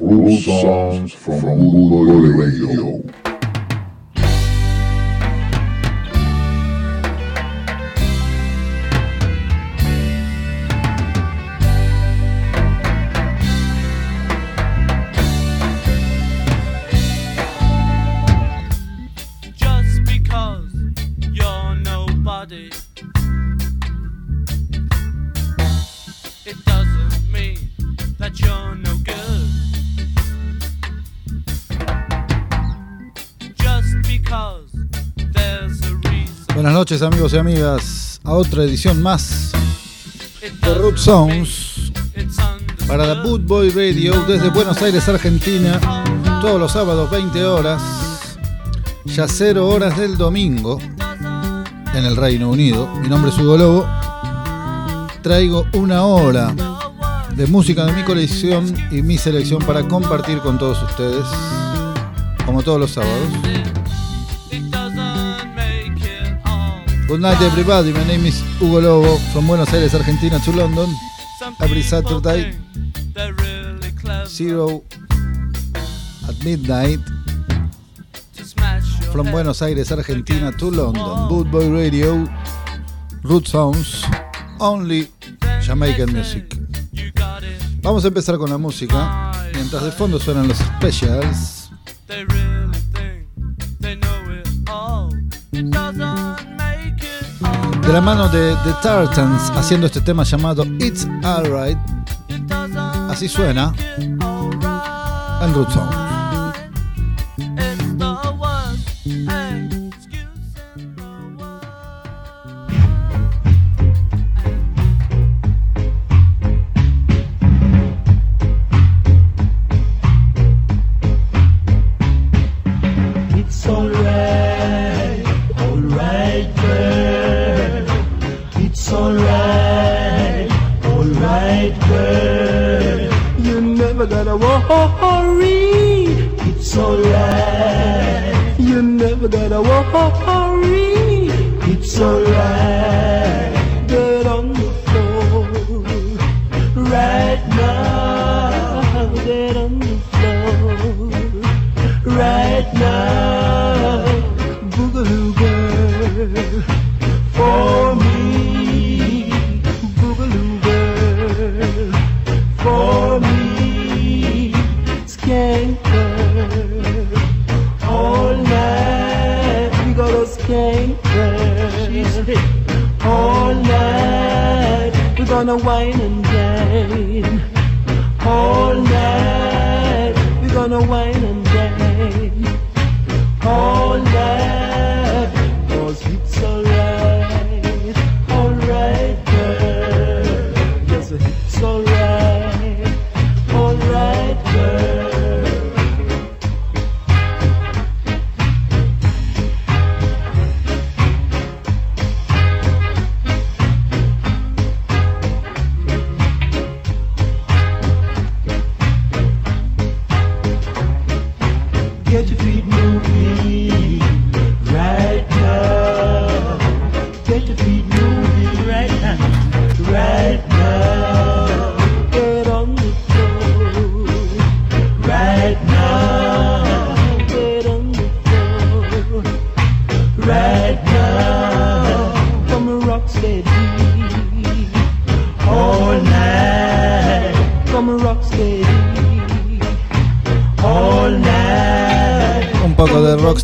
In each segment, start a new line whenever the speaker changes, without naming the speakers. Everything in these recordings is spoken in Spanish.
Root songs from Good Radio.
Noches amigos y amigas a otra edición más de Root Sounds para la Boot Boy Radio desde Buenos Aires, Argentina, todos los sábados 20 horas, ya 0 horas del domingo en el Reino Unido. Mi nombre es Hugo Lobo. Traigo una hora de música de mi colección y mi selección para compartir con todos ustedes, como todos los sábados. Good night everybody, my name is Hugo Lobo from Buenos Aires, Argentina to London. Every Saturday. Zero at midnight from. Buenos Aires, Argentina to London. Boot Boy Radio, Root Sounds, only Jamaican music. Vamos a empezar con la música. Mientras de fondo suenan los specials. De la mano de The Tartans haciendo este tema llamado It's Alright. Así suena en Root.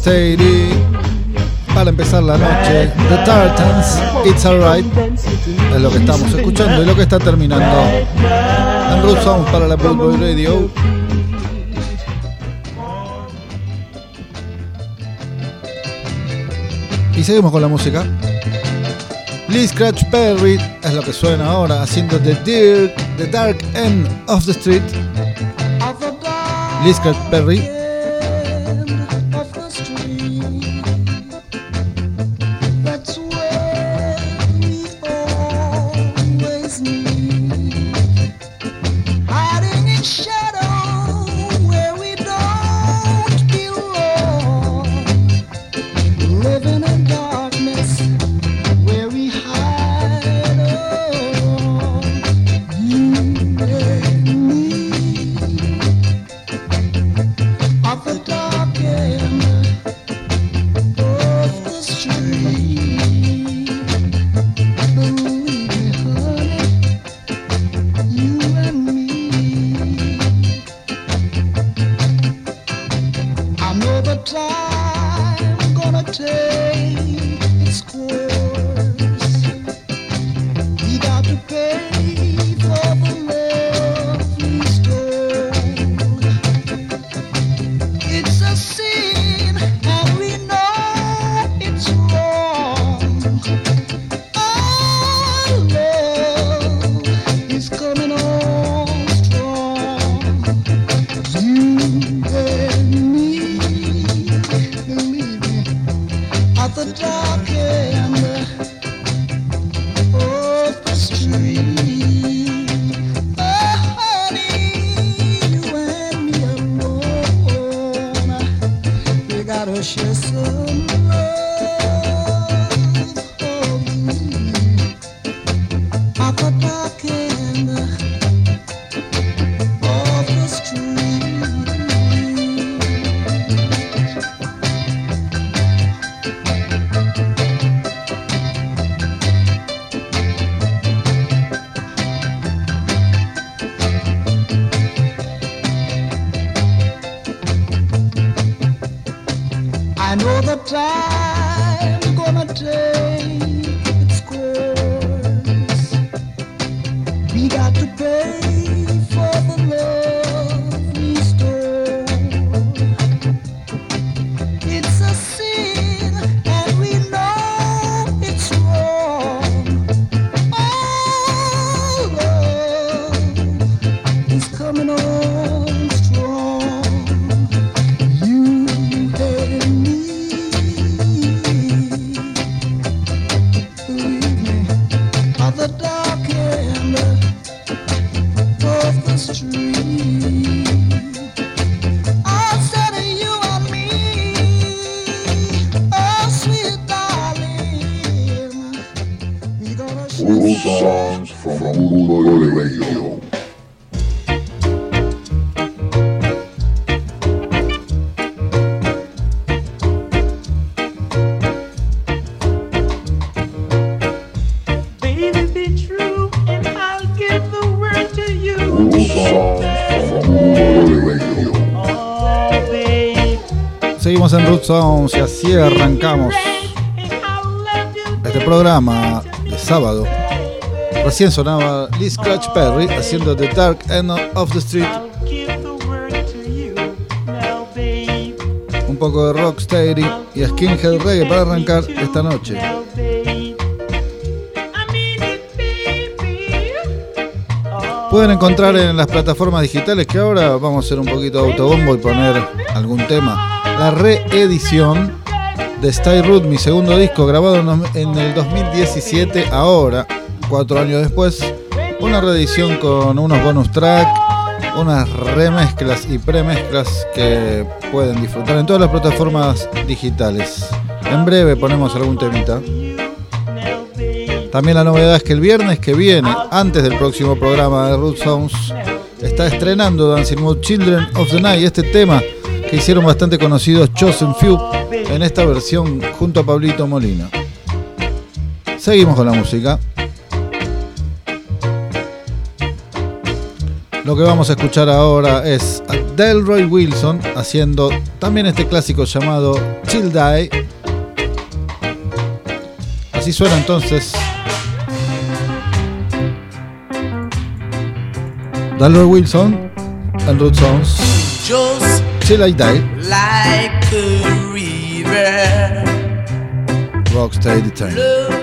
Rocksteady para empezar la noche. The Tartans, It's Alright. Es lo que estamos escuchando y lo que está terminando en Root Sounds para la Boy Radio. Y seguimos con la música. Lee Scratch Perry es lo que suena ahora haciendo The Dark, the dark End of the Street. Lee Scratch Perry Sounds y así arrancamos este programa de sábado. Recién sonaba Lee Scratch Perry haciendo The Dark End of the Street, un poco de rocksteady y skinhead reggae para arrancar esta noche. Pueden encontrar en las plataformas digitales que ahora vamos a hacer un poquito de autobombo y poner algún tema. La reedición de Stay Root, mi segundo disco grabado en el 2017, ahora, cuatro años después. Una reedición con unos bonus track, unas remezclas y premezclas que pueden disfrutar en todas las plataformas digitales. En breve ponemos algún temita. También la novedad es que el viernes que viene, antes del próximo programa de Root Sounds, está estrenando Dancing Mood Children of the Night, este tema que hicieron bastante conocidos Chosen Few en esta versión junto a Pablito Molina. Seguimos con la música. Lo que vamos a escuchar ahora es a Delroy Wilson haciendo también este clásico llamado Chill Die. Así suena entonces Delroy Wilson and Root Sounds.
Just
Chill I Die.
like a river.
Rocksteady Time.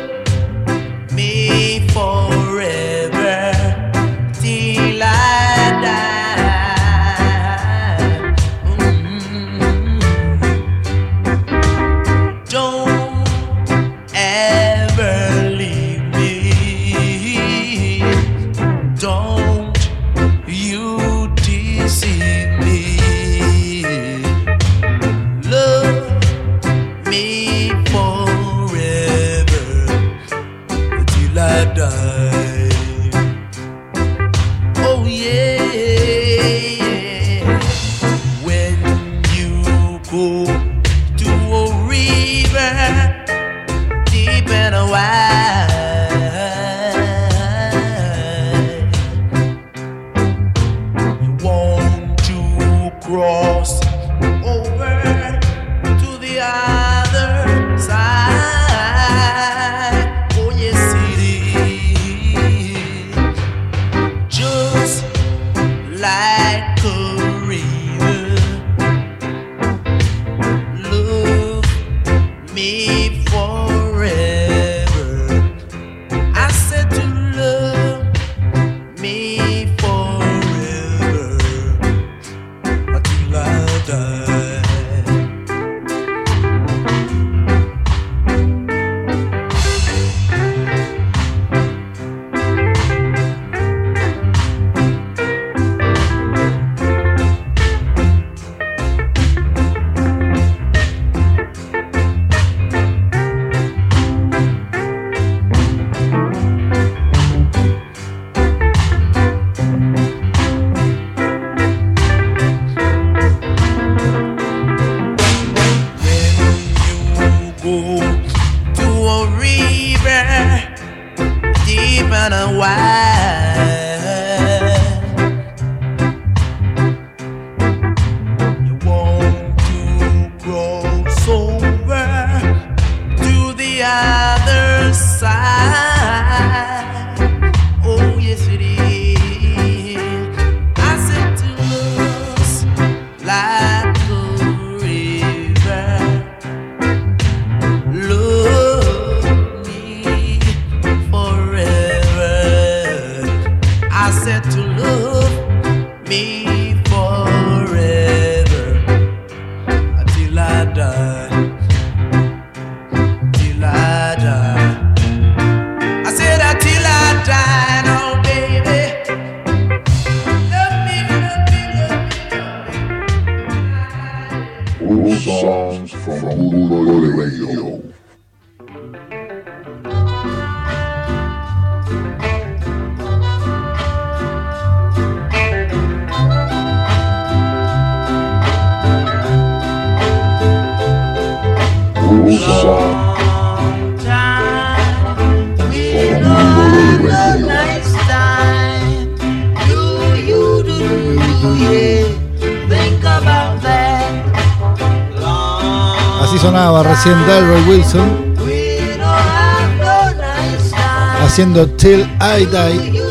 Haciendo Till I Die.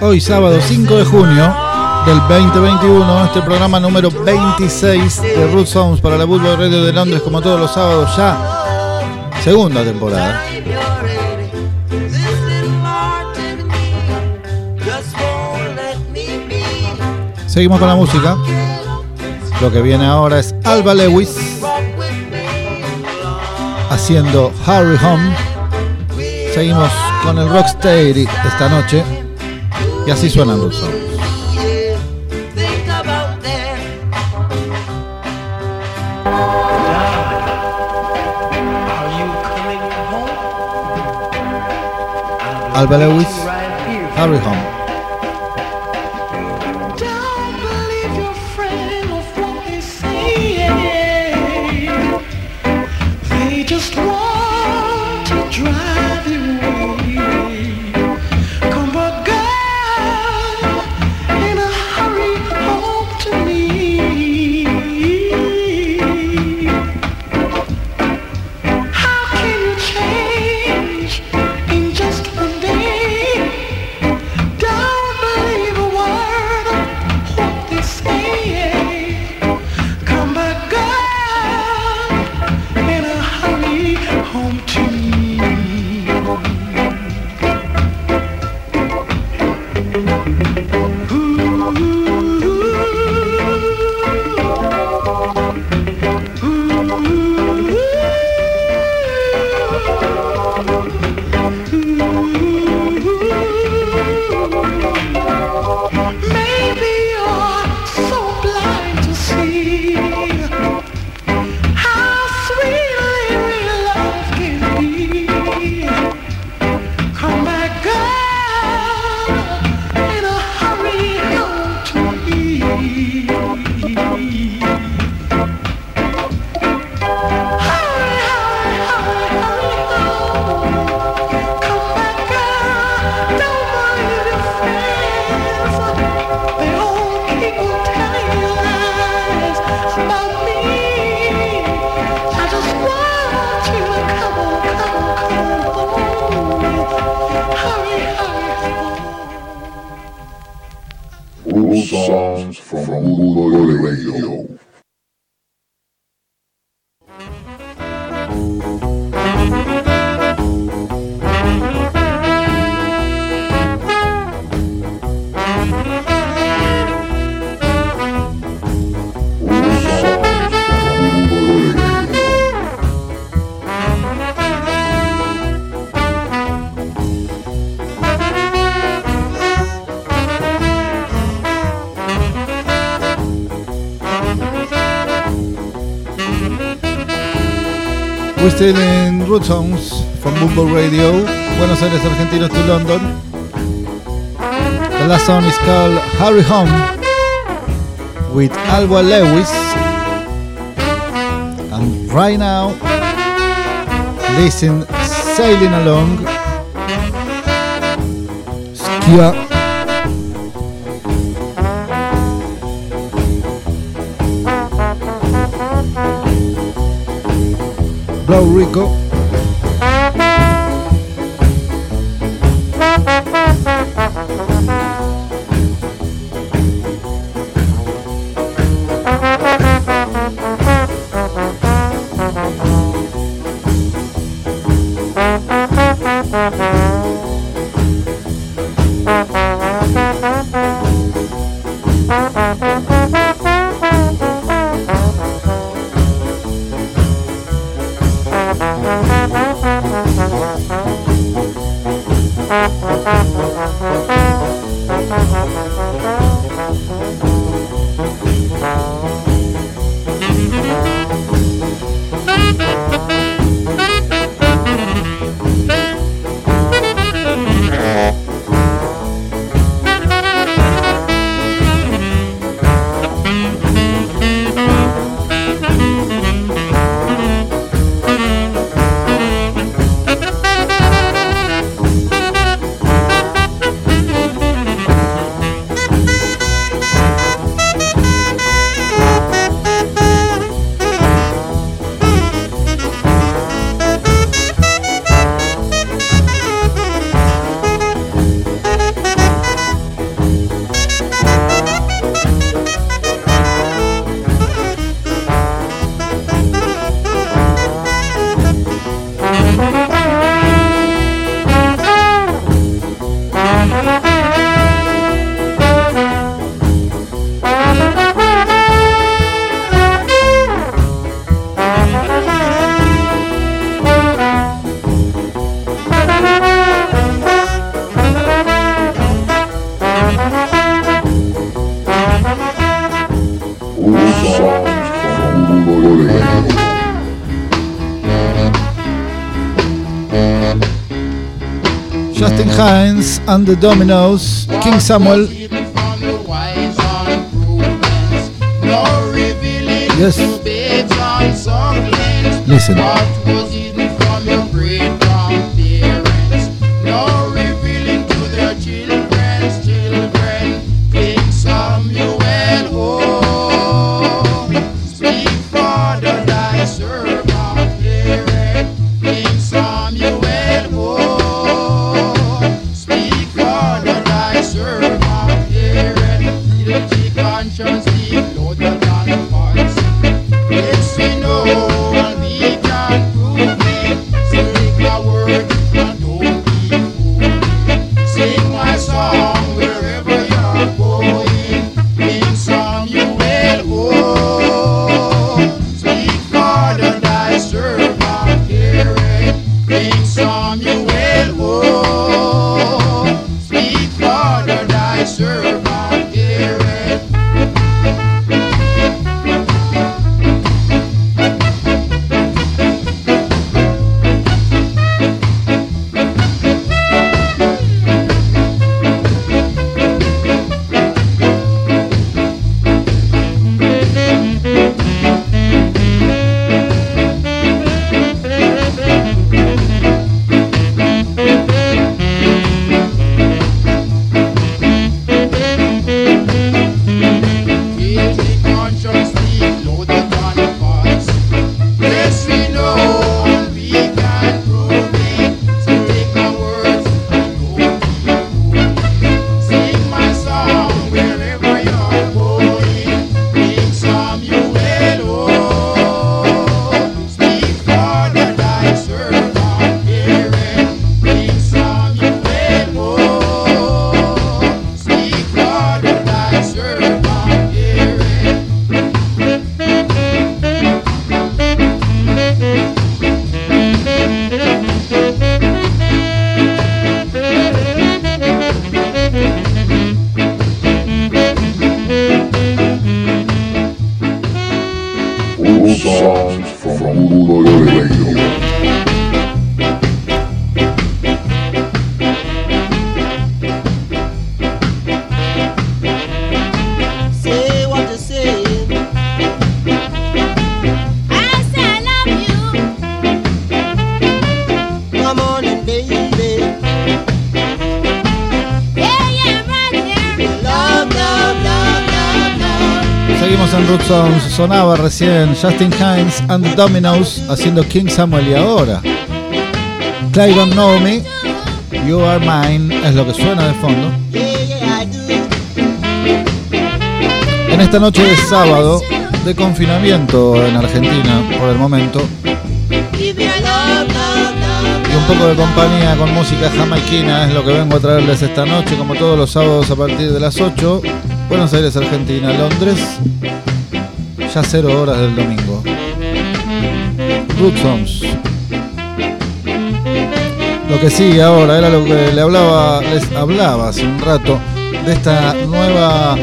Hoy sábado 5 de junio del 2021, este programa número 26 de Root Sounds para la Bulba Radio de Londres, como todos los sábados ya, segunda temporada. Seguimos con la música. Lo que viene ahora es Alba Lewis haciendo Harry Home. Seguimos con el Rocksteady esta noche y así suenan
los solos.
Alba Lewis, Harry Home. still in Root from Mumbo Radio, Buenos Aires, Argentina to London. The last song is called Hurry Home with Alba Lewis. And right now, listen Sailing Along, Skia Puerto Rico.
Hines and the Dominoes, King Samuel. Yes. Listen. Recién Justin Hines and the Dominoes haciendo King Samuel y ahora. Clyde Don't Know Me, You Are Mine es lo que suena de fondo. En esta noche de sábado de confinamiento en Argentina por el momento y un poco de compañía con música jamaiquina es lo que vengo a traerles esta noche como todos los sábados a partir de las 8. Buenos Aires, Argentina, Londres, ya cero horas del domingo. Root. Lo que sigue ahora era lo que le hablaba, les hablaba hace un rato de esta nueva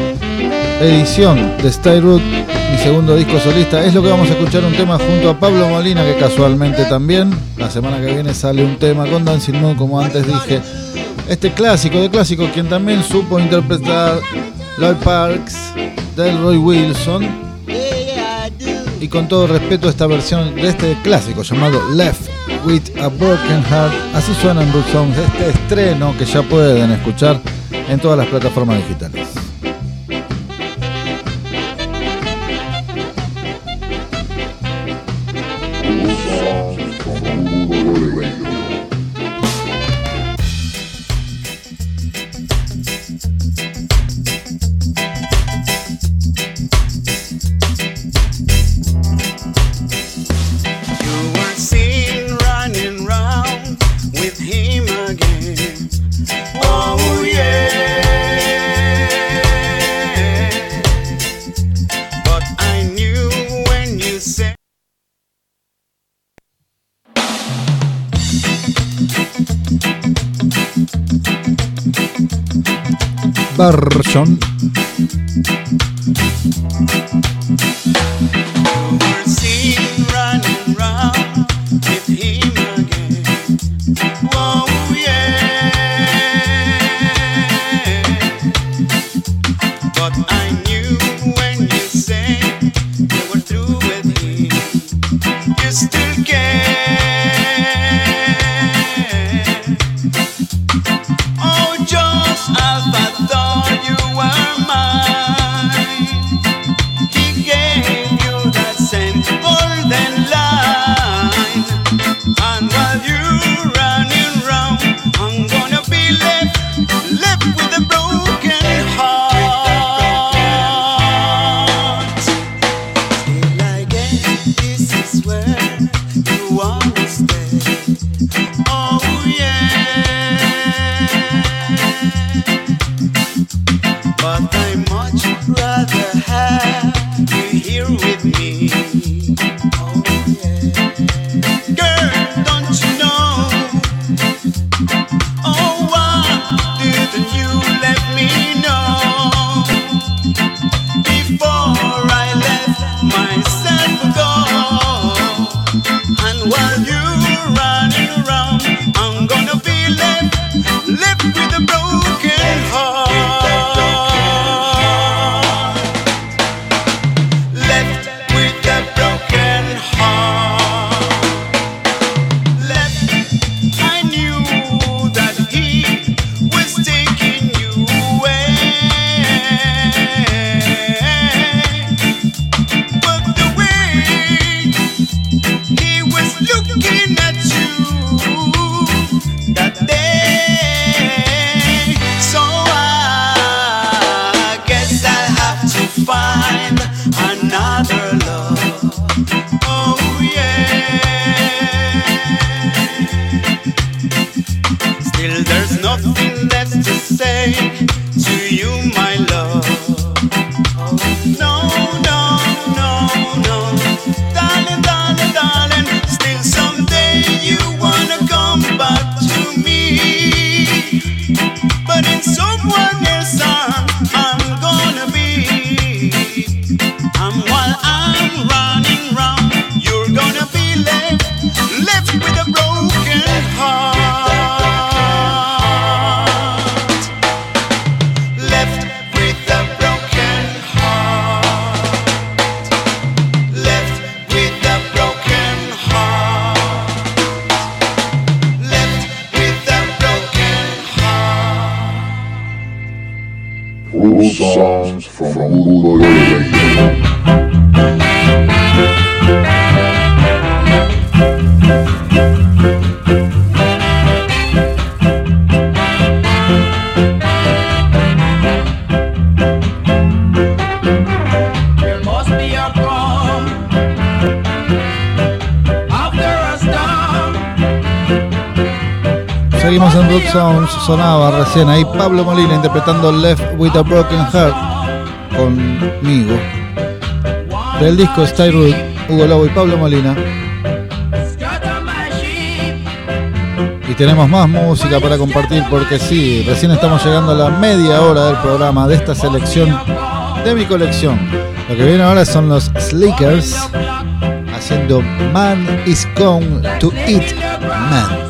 edición de Style mi segundo disco solista. Es lo que vamos a escuchar un tema junto a Pablo Molina, que casualmente también la semana que viene sale un tema con Dancing Moon, como antes dije. Este clásico de clásicos, quien también supo interpretar Lloyd Parks, Delroy Wilson, y con todo respeto esta versión de este clásico llamado Left with a Broken Heart. Así suenan Root Songs, este estreno que ya pueden escuchar en todas las plataformas digitales.
Sounds sonaba recién ahí Pablo Molina interpretando Left with a Broken Heart conmigo. Del disco Sky Root, Hugo Lobo y Pablo Molina. Y tenemos más música para compartir porque sí, recién estamos llegando a la media hora del programa de esta selección de mi colección. Lo que viene ahora son los Slickers haciendo Man is Gone to Eat Man.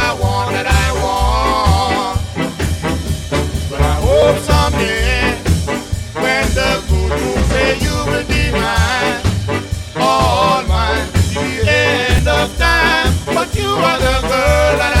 you are the girl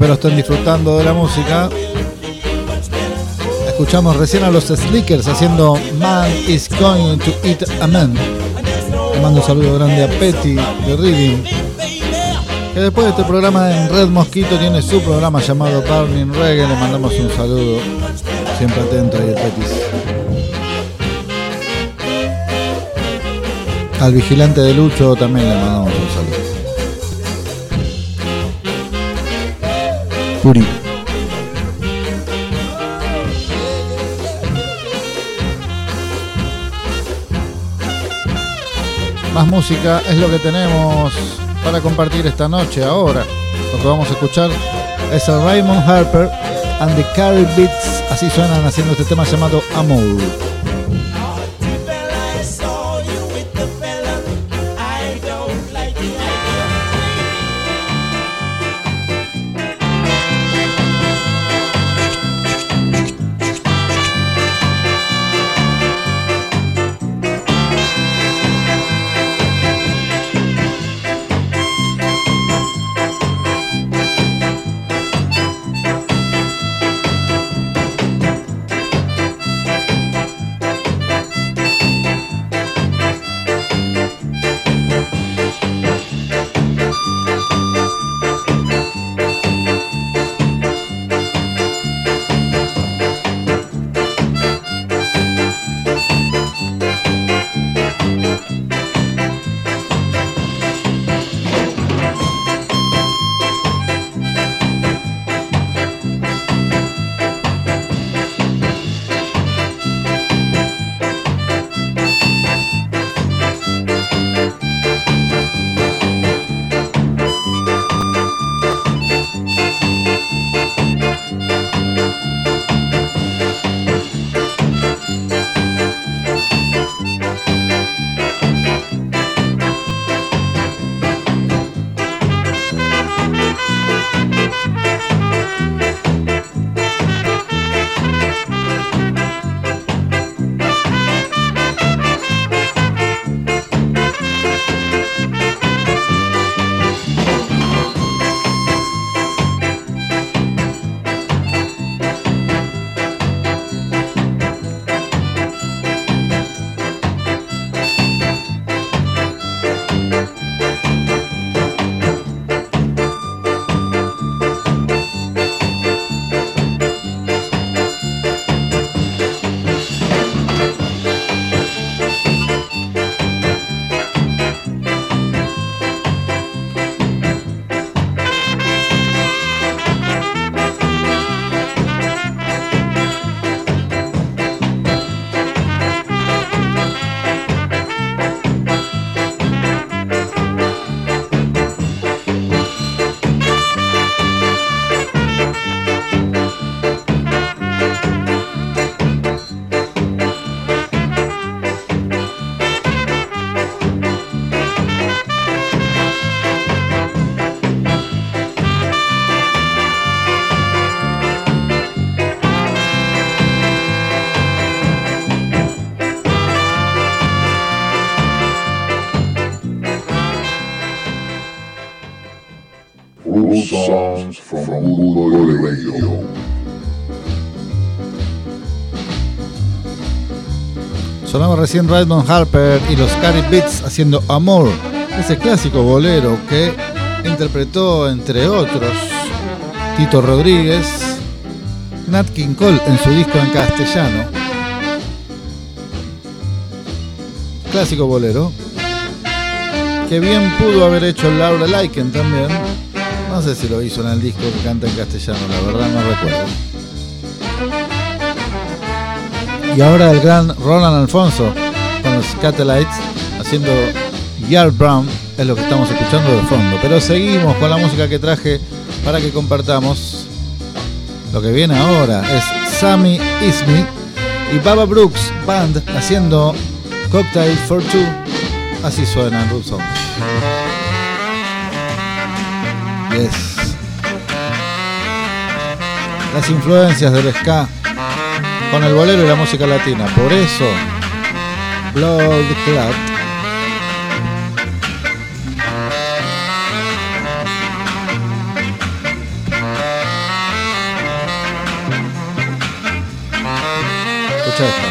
Espero estén disfrutando de la música. Escuchamos recién a los Slickers haciendo Man is going to eat a man. Le mando un saludo grande a Petty de Reading. Que después de este programa en Red Mosquito tiene su programa llamado Burning Reggae. Le mandamos un saludo. Siempre atento ahí el Petis. Al vigilante de Lucho también le mandamos un saludo. Más música es lo que tenemos para compartir esta noche. Ahora, lo que vamos a escuchar es a Raymond Harper and the Carrie Beats. Así suenan haciendo este tema llamado Amor. Recién Raymond Harper y los Carrie Beats haciendo Amor, ese clásico bolero que interpretó, entre otros, Tito Rodríguez, Nat King Cole en su disco en castellano. Clásico bolero. Que bien pudo haber hecho Laura Lyken también. No sé si lo hizo en el disco que canta en castellano, la verdad no recuerdo. Y ahora el gran Roland Alfonso con los Catalites haciendo Yard Brown es lo que estamos escuchando de fondo. Pero seguimos con la música que traje para que compartamos. Lo que viene ahora es Sammy Ismi y Baba Brooks Band haciendo Cocktail for Two. Así suena en Songs. Yes. Las influencias del ska con el bolero y la música latina. Por eso, Blood Club. Escucha
esto.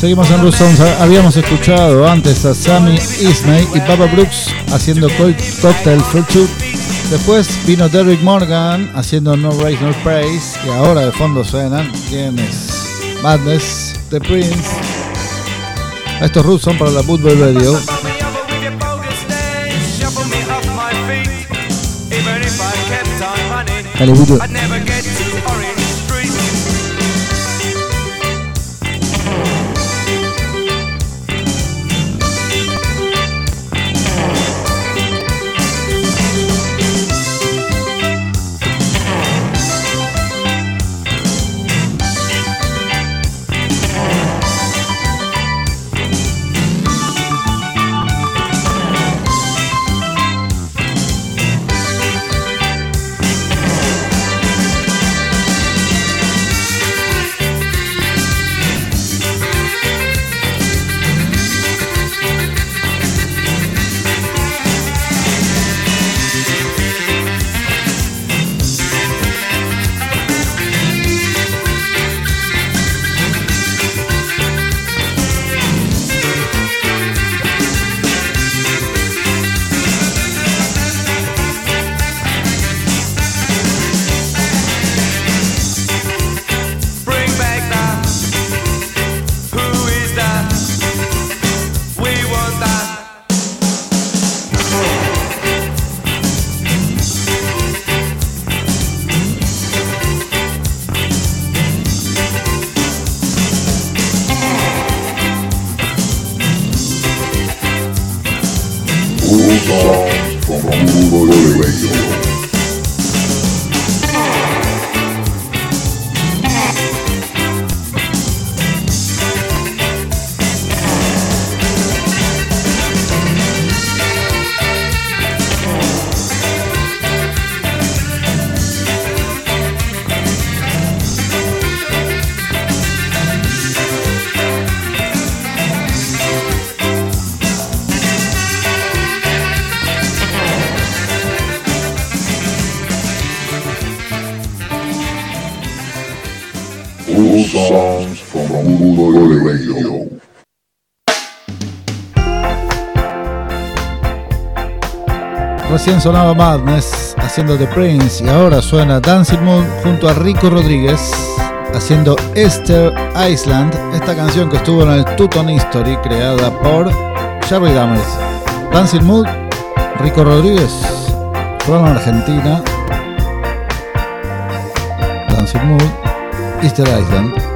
Seguimos en
Songs.
Habíamos escuchado antes a Sammy Ismay y Papa Brooks haciendo co- Cocktail Fruit Soup. Después vino Derrick Morgan haciendo No Race No Praise. Y ahora de fondo suenan. ¿Quién es? Madness, The Prince. Estos roots son para la Football Radio.
Bust
Recién sonaba Madness haciendo The Prince y ahora suena Dancing Moon junto a Rico Rodríguez haciendo Esther Island, esta canción que estuvo en el Tuton History creada por Jerry Dammers. Dancing Moon, Rico Rodríguez, from Argentina. Dancing Moon, Easter Island.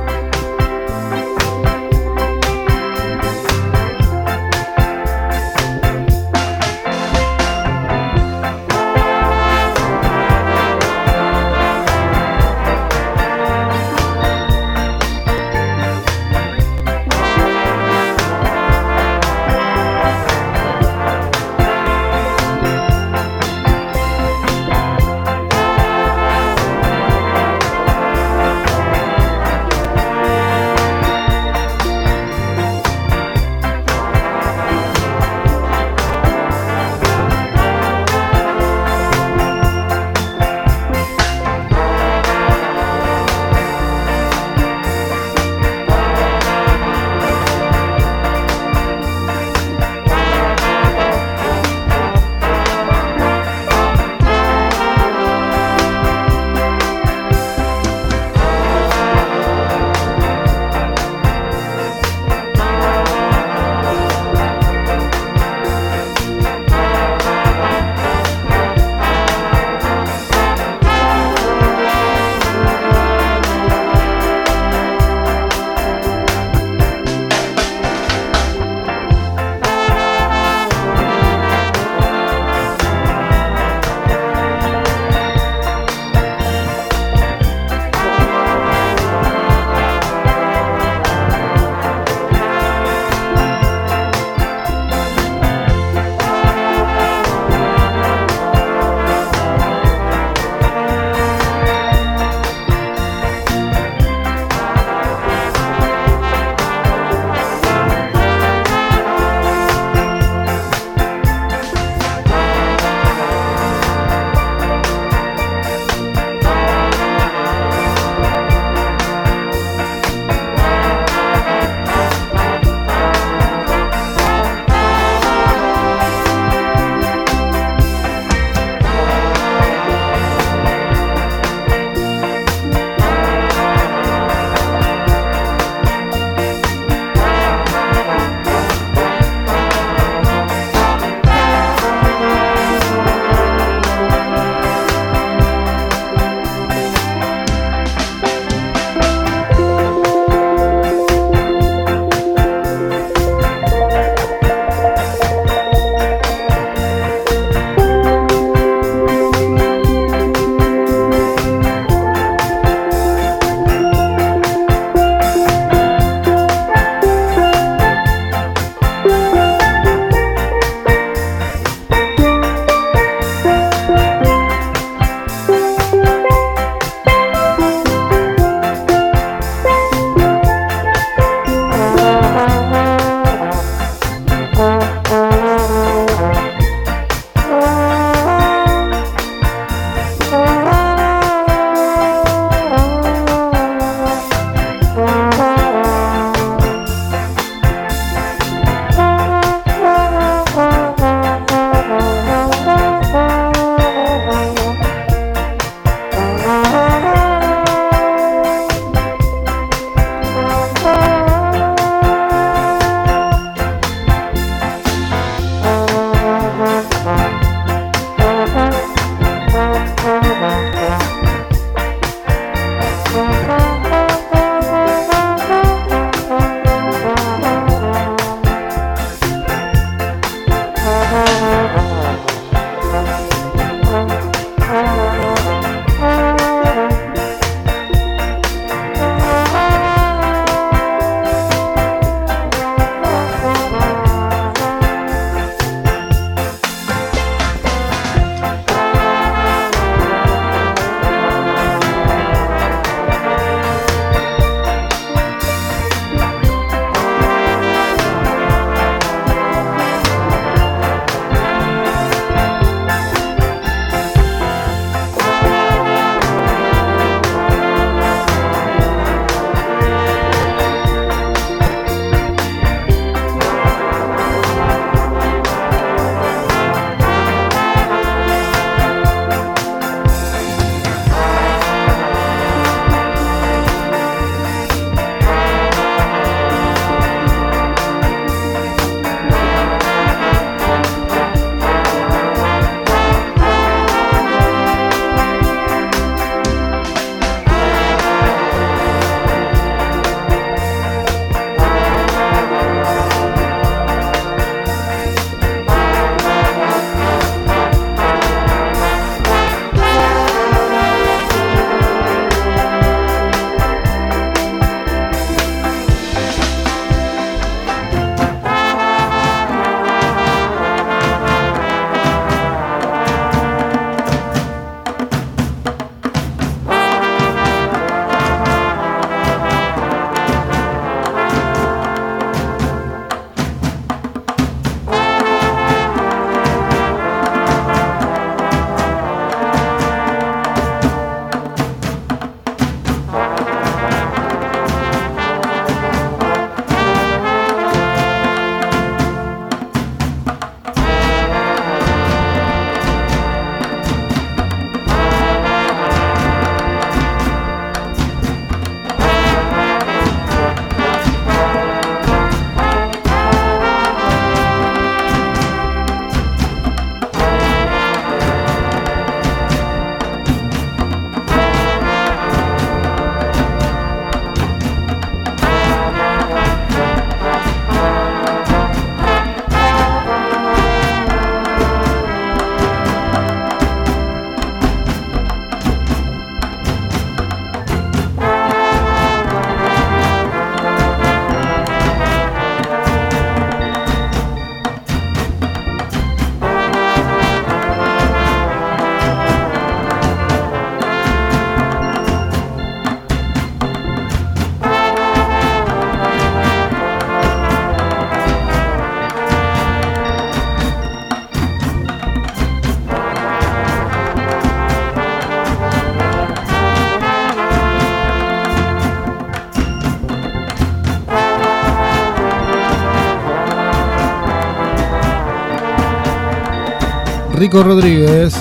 Rico Rodríguez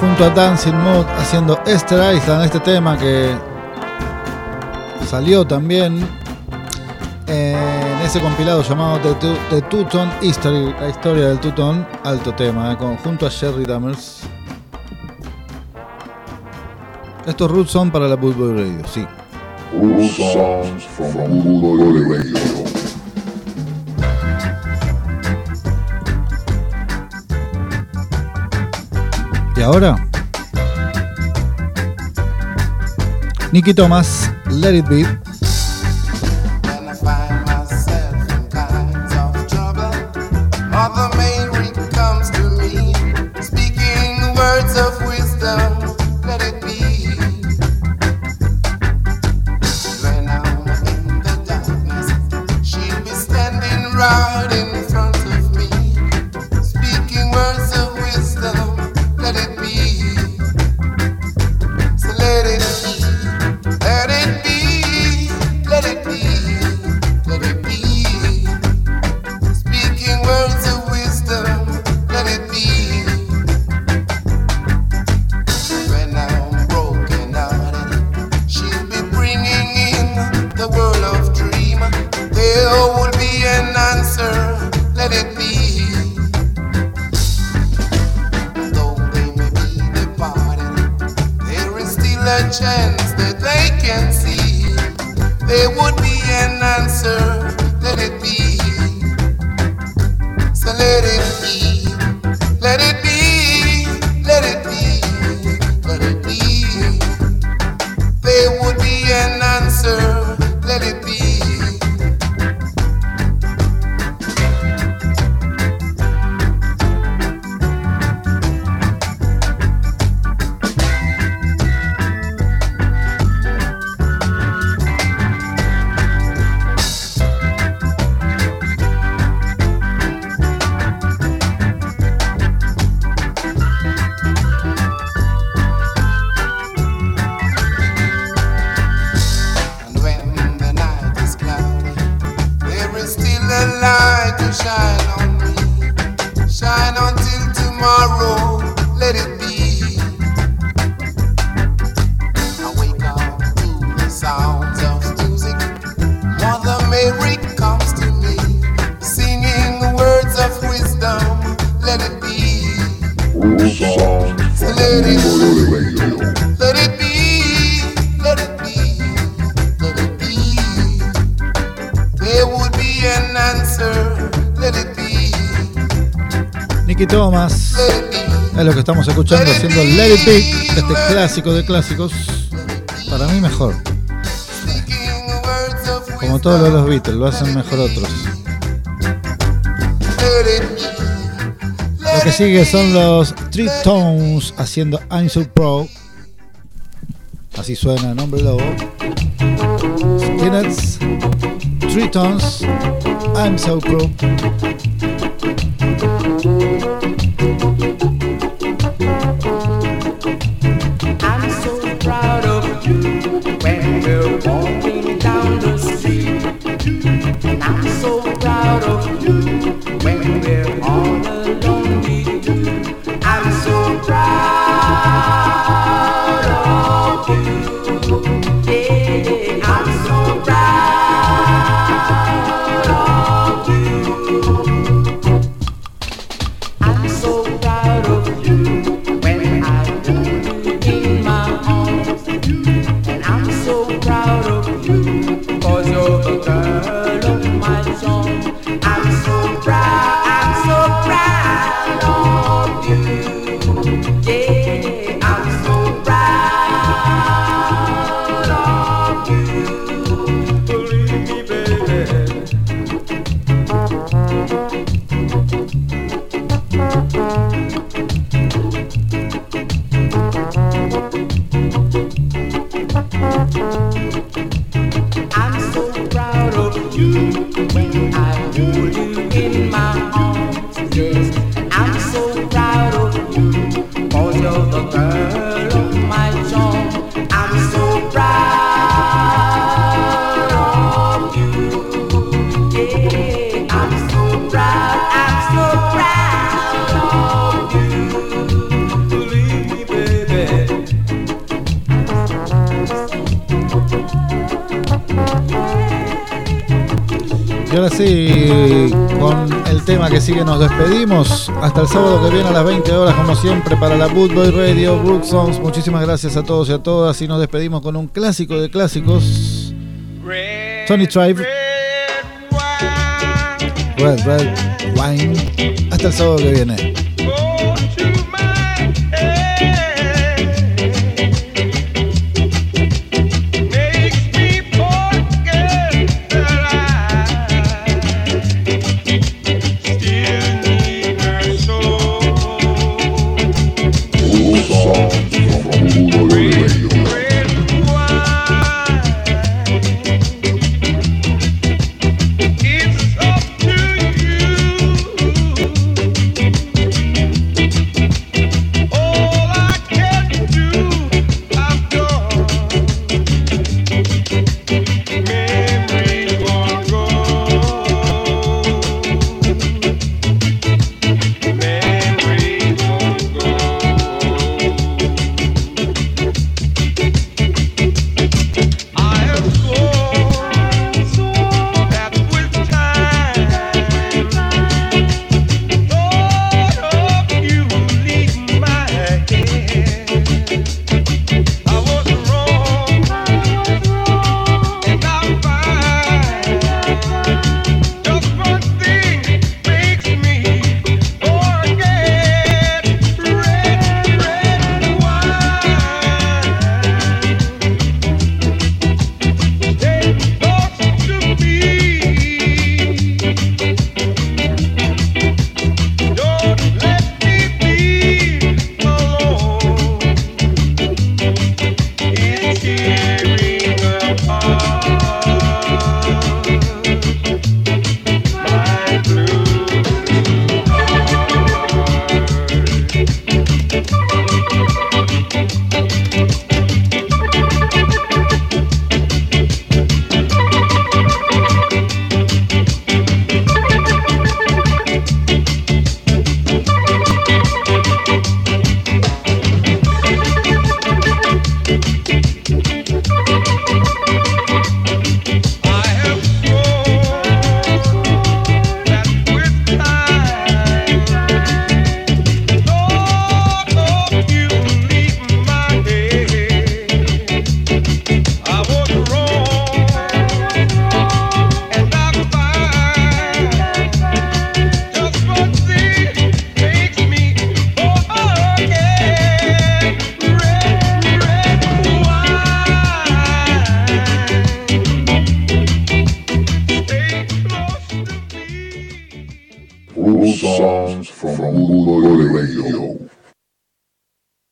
junto a Dancing Mood haciendo Esther Island, este tema que salió también en ese compilado llamado The, Tuton History, la historia del Tuton, alto tema, eh, junto a Sherry Dammers. Estos roots son para la Bulbul Radio, sí. ahora. Nicky Thomas, Let It Be. Nicky Thomas. Es lo que estamos escuchando haciendo Let It Be, este clásico de clásicos, para mí mejor. Como todos los Beatles, lo hacen mejor otros. Lo que sigue son los Three Tones haciendo I'm So Pro. Así suena el nombre lobo. Skinheads, Three Tones, I'm So Pro. Con el tema que sigue nos despedimos. Hasta el sábado que viene a las 20 horas, como siempre, para la Boot Boy Radio, Brook Songs. Muchísimas gracias a todos y a todas. Y nos despedimos con un clásico de clásicos. Tony Tribe. Red Red Wine. Hasta el sábado que viene.